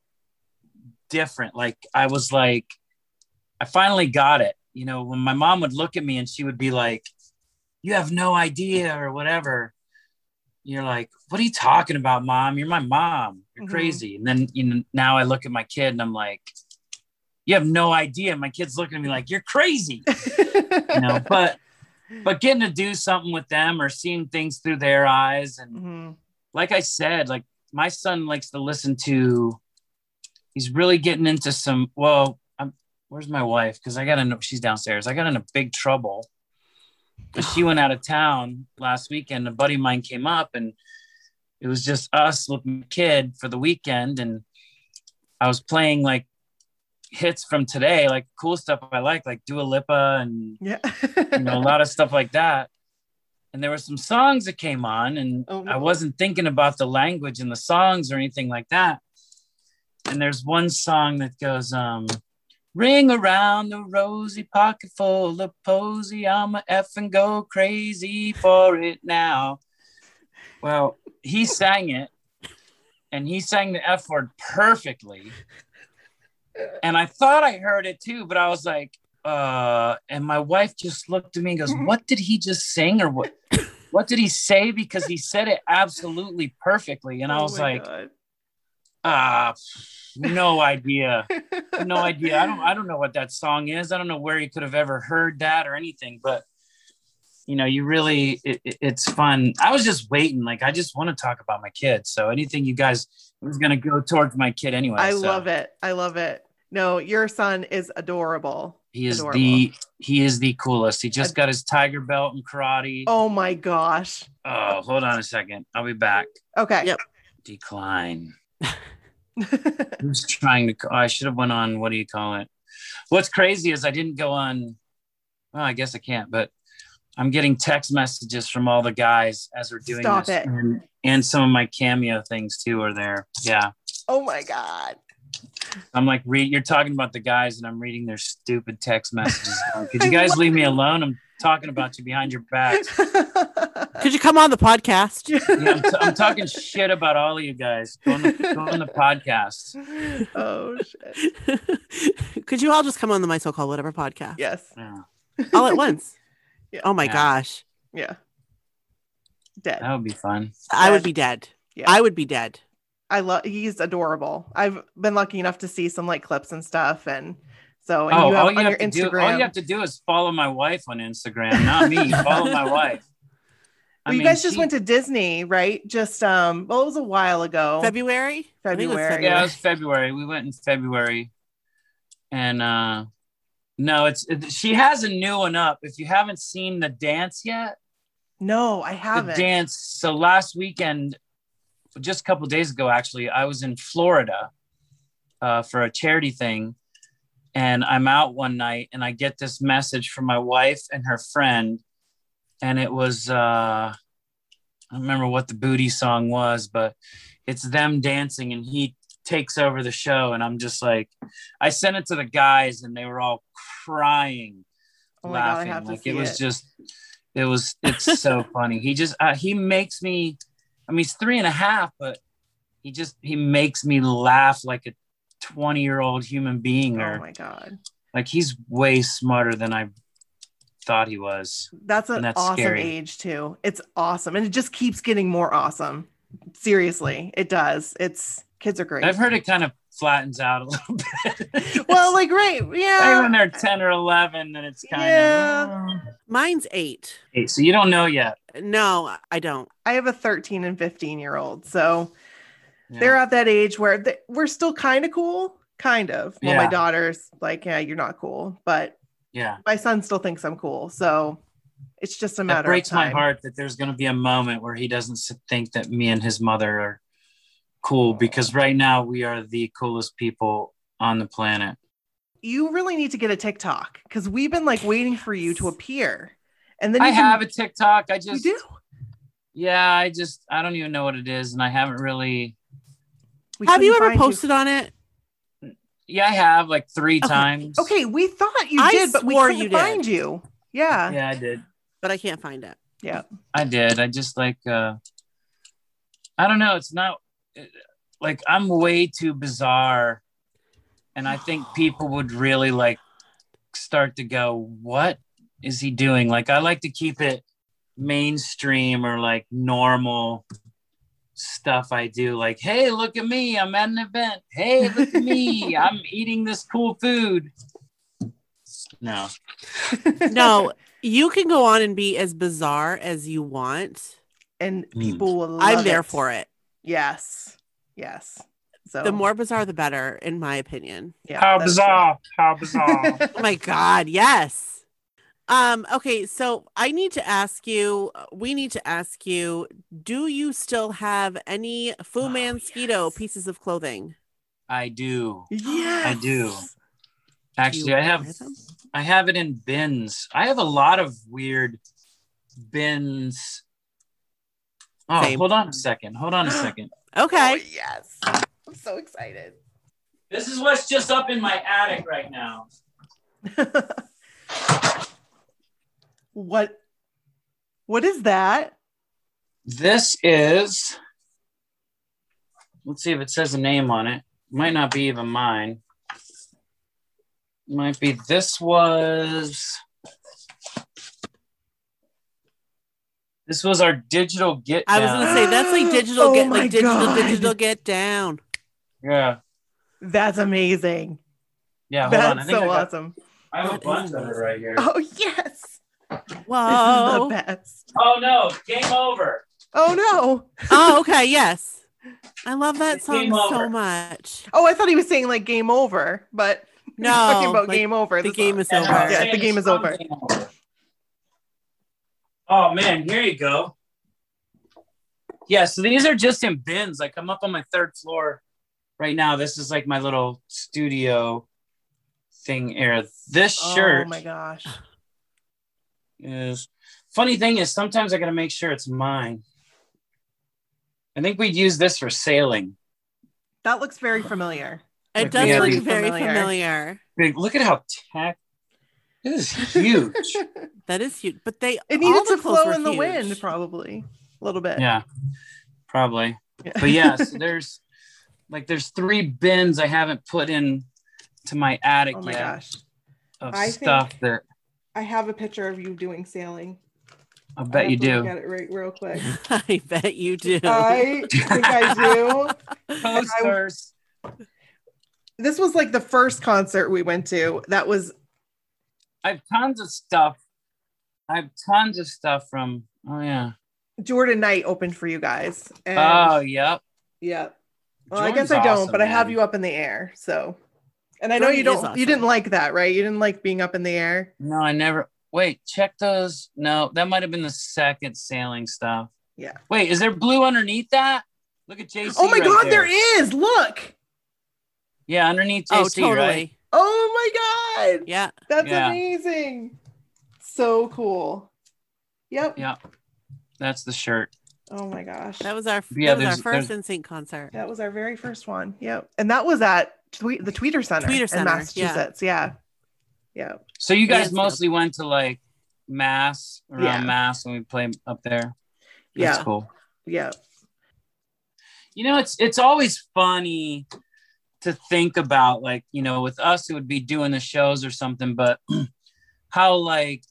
different. Like I was like I finally got it. You know, when my mom would look at me and she would be like, You have no idea or whatever. You're like, What are you talking about, mom? You're my mom. You're Mhm. crazy. And then you know, now I look at my kid and I'm like, You have no idea. My kid's looking at me like, You're crazy. [LAUGHS] You know, but but getting to do something with them or seeing things through their eyes and mhm. like I said, like my son likes to listen to. He's really getting into some. Well, I'm. Where's my wife? Because I got to know she's downstairs. I got in a big trouble. Because she went out of town last weekend. A buddy of mine came up, and it was just us with my kid for the weekend. And I was playing like hits from today, like cool stuff I like, like Dua Lipa and Yeah. you know, a lot of stuff like that. And there were some songs that came on, and Oh, no. I wasn't thinking about the language and the songs or anything like that. And there's one song that goes, um, Ring around the rosy pocket full of posy. I'm a F and go crazy for it now. Well, he sang it and he sang the F word perfectly. And I thought I heard it too, but I was like, uh, and my wife just looked at me and goes, What did he just sing? Or what what did he say? Because he said it absolutely perfectly. And I Oh was my like, God. Ah, no [LAUGHS] idea. No idea. I don't I don't know what that song is. I don't know where you could have ever heard that or anything, but you know, you really it, it- it's fun. I was just waiting. Like I just want to talk about my kids. So anything you guys was gonna go towards my kid anyway. I so. love it. I love it. No, your son is adorable. He is Adorable. the he is the coolest. He just got his tiger belt in karate. Oh my gosh. Oh, hold on a second. I'll be back. Okay. Yep. Decline. [LAUGHS] Who's trying to? I should have went on. What do you call it? What's crazy is I didn't go on. Well, I guess I can't, but I'm getting text messages from all the guys as we're doing Stop this, it. and and some of my cameo things too are there. Yeah, oh my God. I'm like, read. You're talking about the guys, and I'm reading their stupid text messages. [LAUGHS] Could you guys leave me alone? I'm talking about you behind your back. [LAUGHS] Could you come on the podcast? [LAUGHS] Yeah, I'm, t- I'm talking shit about all of you guys. Go on the, go on the podcast. oh shit. [LAUGHS] Could you all just come on the My So Called Whatever podcast? Yes. Yeah, All at once. Yeah. Oh my Yeah. gosh. Yeah. Dead. that would be fun. I would be dead. Yeah. I would be dead. I love he's adorable. I've been lucky enough to see some like clips and stuff and so and oh, you have all you on have your to do, Instagram. all you have to do is follow my wife on Instagram, not me. [LAUGHS] follow my wife. I well, you mean, guys just she- went to Disney, right? Just um well it was a while ago. February? I think it February. Yeah, it was February. We went in February, and uh no, it's it, she has a new one up. If you haven't seen the dance yet, no, I the haven't. dance. So last weekend, just a couple days ago, actually, I was in Florida uh, for a charity thing, and I'm out one night, and I get this message from my wife and her friend, and it was uh, I don't remember what the booty song was, but it's them dancing, and he takes over the show, and I'm just like, I sent it to the guys, and they were all crying Oh my God, laughing. like it was it. just, it was, it's so [LAUGHS] funny. He just, uh, he makes me, I mean, he's three and a half, but he just, he makes me laugh like a 20 year old human being Oh or my god. like he's way smarter than I thought he was. That's an that's awesome scary. age too. It's awesome. And it just keeps getting more awesome. Seriously, it does. It's kids are great. I've heard it kind of flattens out a little [LAUGHS] bit. well, like right, Right yeah. when they're 10 or 11, then it's kind Yeah. of. Mine's eight. Hey, so you don't know yet. No, I don't. I have a 13 and 15 year old, so Yeah. they're at that age where they, we're still kind of cool, kind of. Well, my daughter's like, yeah, you're not cool, but yeah. my son still thinks I'm cool. So it's just a matter breaks of my heart that there's going to be a moment where he doesn't think that me and his mother are cool because right now we are the coolest people on the planet. You really need to get a TikTok because we've been like waiting for you to appear, and then I you can- have a TikTok. I You just, do. yeah, I just, I don't even know what it is. And I haven't really, We Have you ever find posted on it? yeah, I have like three Okay. times. Okay, we thought you I did, but we swore couldn't you did. find you. Yeah. Yeah, I did. But I can't find it. Yeah. I did. I just like, uh, I don't know. It's not like I'm way too bizarre. And I think [SIGHS] people would really like start to go, what is he doing? Like, I like to keep it mainstream or like normal stuff I do. Like, hey, look at me. I'm at an event. Hey, look at me. [LAUGHS] I'm eating this cool food. No. [LAUGHS] No, you can go on and be as bizarre as you want. and Mm. people will. I'm love there it. for it. Yes. Yes. So The more bizarre, the better, in my opinion. yeah, How that's bizarre. How bizarre. [LAUGHS] Oh my God, yes. Um, okay, so I need to ask you, we need to ask you, do you still have any Fu Oh, Manskeeto yes. pieces of clothing? I do. true. Yes. I do. Do Actually, you I have them? I have it in bins. I have a lot of weird bins. Oh, Same. hold on a second. Hold on a [GASPS] second. Oh, Okay. yes. I'm so excited. This is what's just up in my attic right now. [LAUGHS] what? What is that? This is let's see if it says a name on it. Might not be even mine. Might be this was this was our digital get I was down. gonna say that's like digital [GASPS] Oh get like digital God. digital get down. yeah. That's amazing. Yeah, hold on. I That's think so I, got- awesome. I have a bunch of it right here. Oh yes. Whoa. This is the best. Oh no, game over. Oh no. oh, okay, yes. I love that It's song so much. Oh, I thought he was saying like game over, but [LAUGHS] no. he's talking about like, game over. the song. game is over. no, Yeah, the game is over. Game Over. Oh man, here you go. Yeah, so these are just in bins. Like I'm up on my third floor right now. This is like my little studio thing area. This oh, shirt Oh my gosh. Is funny thing is sometimes I gotta make sure it's mine. I think we'd use this for sailing. That looks very familiar. It Like, does yeah, look the- very Familiar. familiar. Look at how tack this is huge. [LAUGHS] That is huge. But they It all needed the to flow in the huge. wind, probably a little bit. yeah, probably. But yeah, [LAUGHS] so there's like there's three bins I haven't put in to my attic Oh my yet gosh. of I stuff think- that I have a picture of you doing sailing. I bet you do. Get it right real quick. [LAUGHS] I bet you do. I think I do. [LAUGHS] Posters. This was like the first concert we went to. That was I have tons of stuff. I have tons of stuff from. Oh yeah. Jordan Knight opened for you guys. And Oh yep. Yep. Well, I guess I don't, awesome, but I have man. you up in the air. So, and I know Jordan you don't. awesome. You didn't like that, right? You didn't like being up in the air. No, I never. Wait, check those. No, that might have been the second sailing stuff. Yeah. Wait, is there blue underneath that? Look at JC. oh my right God, there. there is. Look. Yeah, underneath JC, oh, totally. right? Oh my God. Yeah. That's Yeah. amazing. So cool. Yep. Yeah. That's the shirt. Oh my gosh. That was our Yeah, that was our first there's- NSYNC concert. That was our very first one. Yep. And that was at Tweet the Tweeter Center Tweeter in Center, yeah. Massachusetts. Yeah. Yeah. So you guys Mansfield. mostly went to like Mass around Yeah. Mass when we play up there. That's Yeah. cool. Yeah. You know, it's it's always funny to think about like, you know, with us it would be doing the shows or something, but [CLEARS THROAT] how like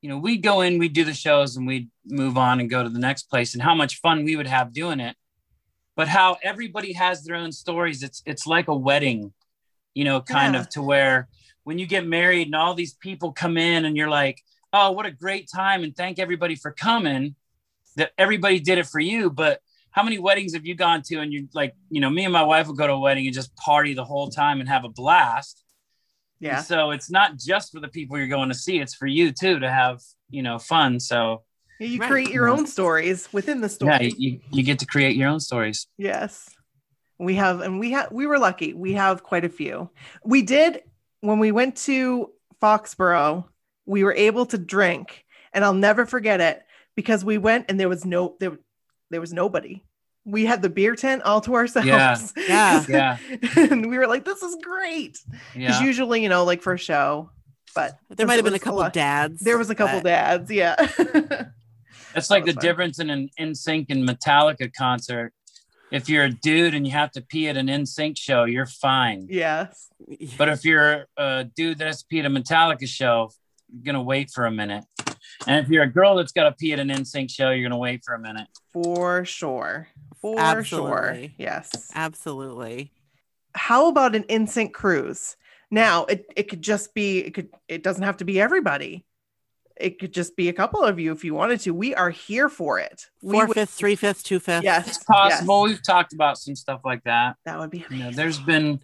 you know, we'd go in, we'd do the shows and we'd move on and go to the next place and how much fun we would have doing it. But how everybody has their own stories. It's it's like a wedding, you know, kind Yeah. of to where when you get married and all these people come in and you're like, oh, what a great time, and thank everybody for coming. That everybody did it for you, but how many weddings have you gone to and you're like, you know, me and my wife will go to a wedding and just party the whole time and have a blast. And Yeah. so it's not just for the people you're going to see; it's for you too to have, you know, fun. So You Right. create your own stories within the story. yeah, you, you get to create your own stories. Yes. We have, and we have, we were lucky. We have quite a few. We did, when we went to Foxborough, we were able to drink, and I'll never forget it because we went and there was no, there, there was nobody. We had the beer tent all to ourselves. Yeah. [LAUGHS] Yeah. Yeah. and we were like, this is great. Because Yeah. usually, you know, like for a show, but There might have been a couple lot- of dads. There was a couple but- dads. Yeah. [LAUGHS] It's like the was difference in an NSYNC and Metallica concert. If you're a dude and you have to pee at an NSYNC show, you're fine. yes. But if you're a dude that has to pee at a Metallica show, you're gonna wait for a minute. And if you're a girl that's got to pee at an NSYNC show, you're gonna wait for a minute. For sure. For sure. Yes. Absolutely. how about an NSYNC cruise now it, it could just be it could it doesn't have to be everybody it could just be a couple of you if you wanted to we are here for it we Four would- fifths, three fifths, two fifths. yes It's possible. yes, We've talked about some stuff like that. that would be You know, there's been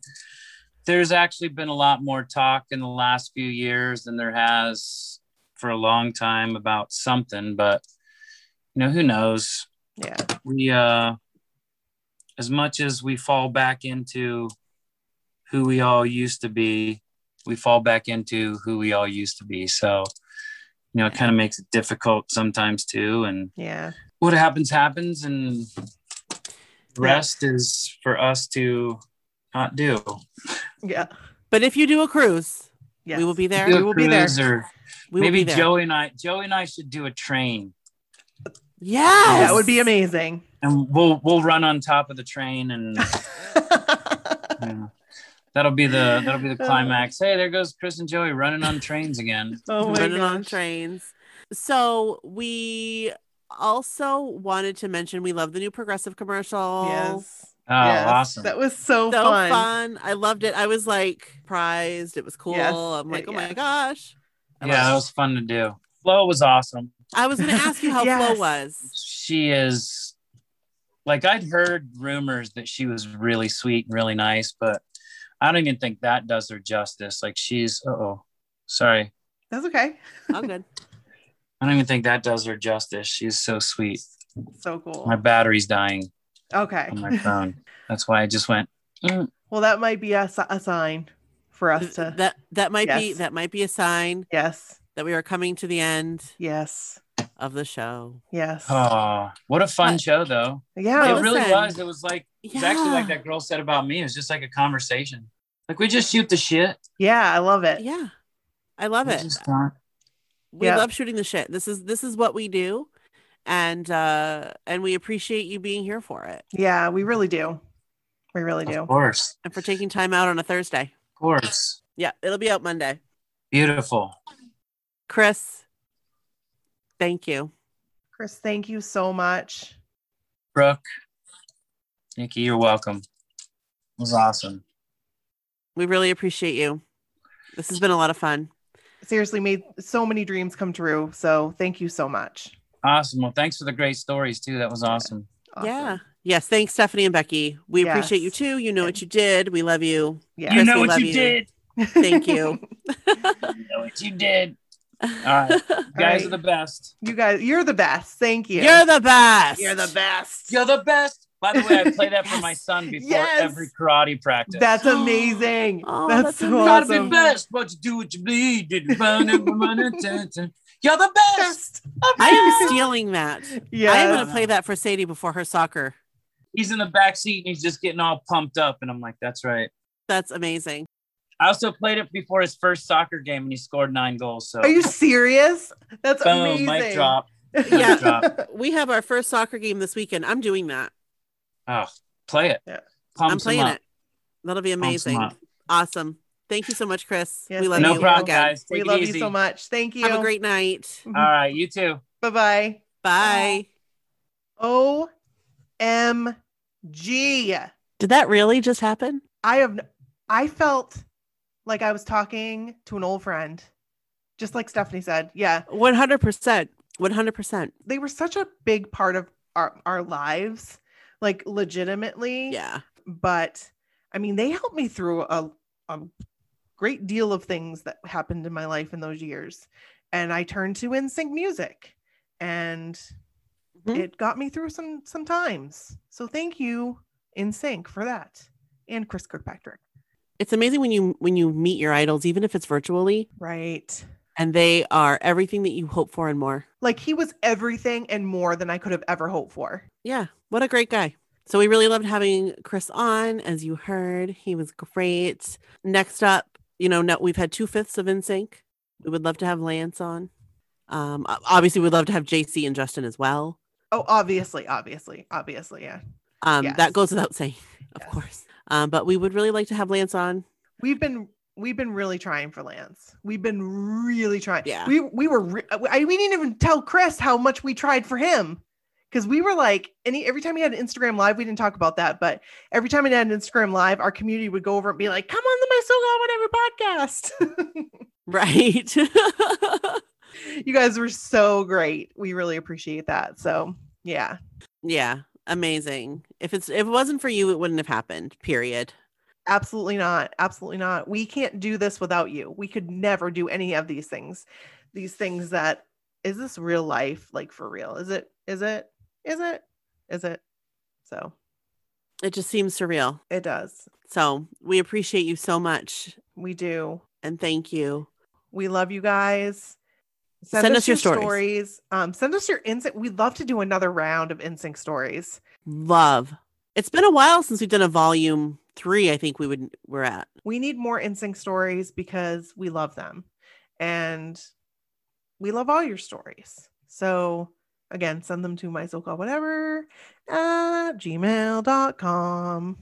there's actually been a lot more talk in the last few years than there has for a long time about something, but you know, who knows? yeah we uh as much as we fall back into who we all used to be we fall back into who we all used to be so you know it kind of makes it difficult sometimes too and yeah what happens happens and the rest is for us to not do yeah But if you do a cruise, yes. we will be there. We will be there. or We maybe be there. joey and i joey and i should do a train Yes. that would be amazing and we'll we'll run on top of the train and [LAUGHS] Yeah. That'll be the that'll be the [LAUGHS] uh. climax. Hey, there goes Chris and Joey running on trains again. [LAUGHS] oh my running on trains. So we also wanted to mention we love the new progressive commercial. yes Oh, yes. awesome. that was so, So fun. fun. I loved it. I was like surprised. It was cool. Yes, I'm like, it- oh yeah. my gosh. I yeah, that it. was fun to do. Flo was awesome. I was gonna ask you how [LAUGHS] Flo was. She is like I'd heard rumors that she was really sweet and really nice, but I don't even think that does her justice. Like she's oh sorry. that's okay I'm good. I don't even think that does her justice. She's so sweet. so cool My battery's dying okay on my phone. That's why I just went. "Mm." well that might be a, a sign for us to that that might be that might be a sign yes that we are coming to the end yes of the show. yes Oh, what a fun What? show though. yeah it really listen. was. It was like it's actually like that girl said about me. It was just like a conversation. Like we just shoot the shit. yeah i love it Yeah. I love We it. we Yeah. love shooting the shit this is this is what we do and uh and we appreciate you being here for it Yeah, we really do. We really do. Of course, and for taking time out on a thursday of course. yeah it'll be out monday Beautiful. chris thank you Chris, thank you so much. Brooke, Nikki, you're welcome. It was awesome. we really appreciate you this has been a lot of fun Seriously, made so many dreams come true. So thank you so much. Awesome. Well, thanks for the great stories too. That was awesome. Awesome. yeah yes thanks stephanie and becky we Yes. appreciate you too you know what you did we love you Yeah. Chris, you know we what love you, you. did. thank you [LAUGHS] You know what you did. All right. You guys right. are the best. you guys, you're the best. Thank you. you're the best You're the best. You're the best. By the way, I play that for my son before Yes. every karate practice. That's amazing. [GASPS] Oh, that's, that's so amazing. gotta be best, but you do what you bleed. [LAUGHS] You're the best. Best. i'm stealing that Yeah. I am going to play that for Sadie before her soccer. He's in the back seat and he's just getting all pumped up, and I'm like, that's right. That's amazing. I also played it before his first soccer game, and he scored nine goals. So Are you serious? That's boom, amazing. [LAUGHS] mic drop. Yeah. [LAUGHS] drop. We have our first soccer game this weekend. I'm doing that. Oh, play it. Yeah. Pumps I'm playing it. That'll be amazing. Awesome. Thank you so much, Chris. Yes, we love No you problem, again. guys. Take we love easy. you so much. Thank you. Have a great night. Mm-hmm. All right, you too. Bye bye. Bye. O M Gee, Did that really just happen? I have, I felt like I was talking to an old friend, just like Stephanie said. Yeah, 100%. 100%. they were such a big part of our, our lives, like legitimately. Yeah. But I mean, they helped me through a, a great deal of things that happened in my life in those years. And I turned to NSYNC music and Mhm. it got me through some some times. So thank you, NSYNC, for that. And Chris Kirkpatrick. It's amazing when you when you meet your idols even if it's virtually Right. And they are everything that you hope for and more. Like he was everything and more than I could have ever hoped for. Yeah, what a great guy. So we really loved having Chris on, as you heard. He was great. Next up, you know, we've had two fifths of NSYNC. We would love to have Lance on. Um, obviously, we'd love to have JC and Justin as well. Oh, obviously, obviously, obviously, yeah. Um, Yes. That goes without saying, of Yes. course. Um, but we would really like to have Lance on. We've been we've been really trying for Lance. We've been really trying. Yeah. We we were re- uh, I, we didn't even tell Chris how much we tried for him because we were like any every time he had an Instagram live, we didn't talk about that, but every time he had an Instagram live, our community would go over and be like, "Come on the My So Called Whatever podcast." [LAUGHS] Right. [LAUGHS] you guys were so great. We really appreciate that. So yeah, yeah. Amazing. If it's if it wasn't for you, it wouldn't have happened. Period. Absolutely not. Absolutely not. We can't do this without you. We could never do any of these things. These things that is this real life? Like for real? Is it? Is it? Is it? Is it? So It just seems surreal. it does. So we appreciate you so much We do. and thank you. We love you guys. Send us your stories. Um, send us your NSYNC. We'd love to do another round of NSYNC stories. Love. It's been a while since we've done a volume three. I think we would we're at. We need more NSYNC stories because we love them. And we love all your stories. So again, send them to my so-called whatever at gmail.com.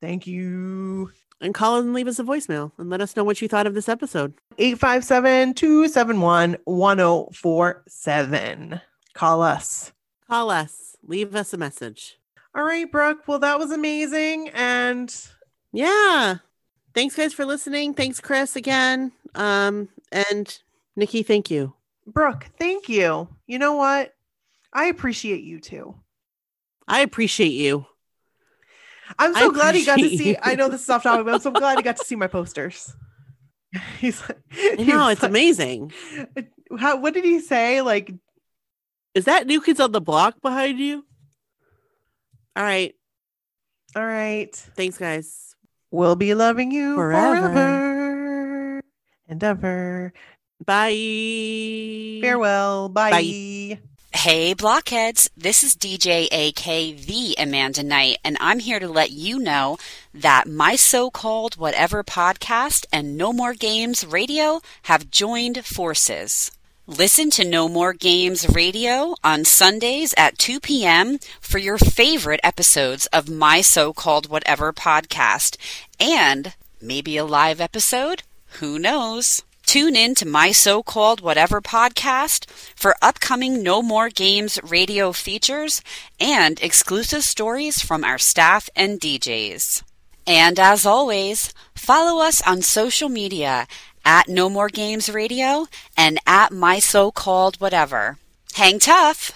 Thank you. And call and leave us a voicemail and let us know what you thought of this episode. 857-271-1047. Call us. Call us. Leave us a message. All right, Brooke. Well, that was amazing. And Yeah. Thanks guys for listening. Thanks, Chris, again. Um, and Nikki, thank you. Brooke, thank you. You know what? I appreciate you too. I appreciate you. I'm I so glad he got to see. you. I know this is off topic, but I'm so glad he got to see my posters. [LAUGHS] He's like, I know it's amazing. How, what did he say? Like, Is that New Kids on the Block behind you? All right. all right, Thanks, guys. we'll be loving you Forever. forever, and ever. Bye. Farewell. Bye. Bye. Hey, blockheads. This is DJ AK the Amanda Knight, and I'm here to let you know that my so called whatever podcast and No More Games Radio have joined forces. Listen to No More Games Radio on Sundays at 2 p.m. for your favorite episodes of my so called whatever podcast and maybe a live episode. Who knows? Tune in to my so called whatever podcast for upcoming No More Games radio features and exclusive stories from our staff and DJs. And as always, follow us on social media at No More Games Radio and at my so called whatever. Hang tough!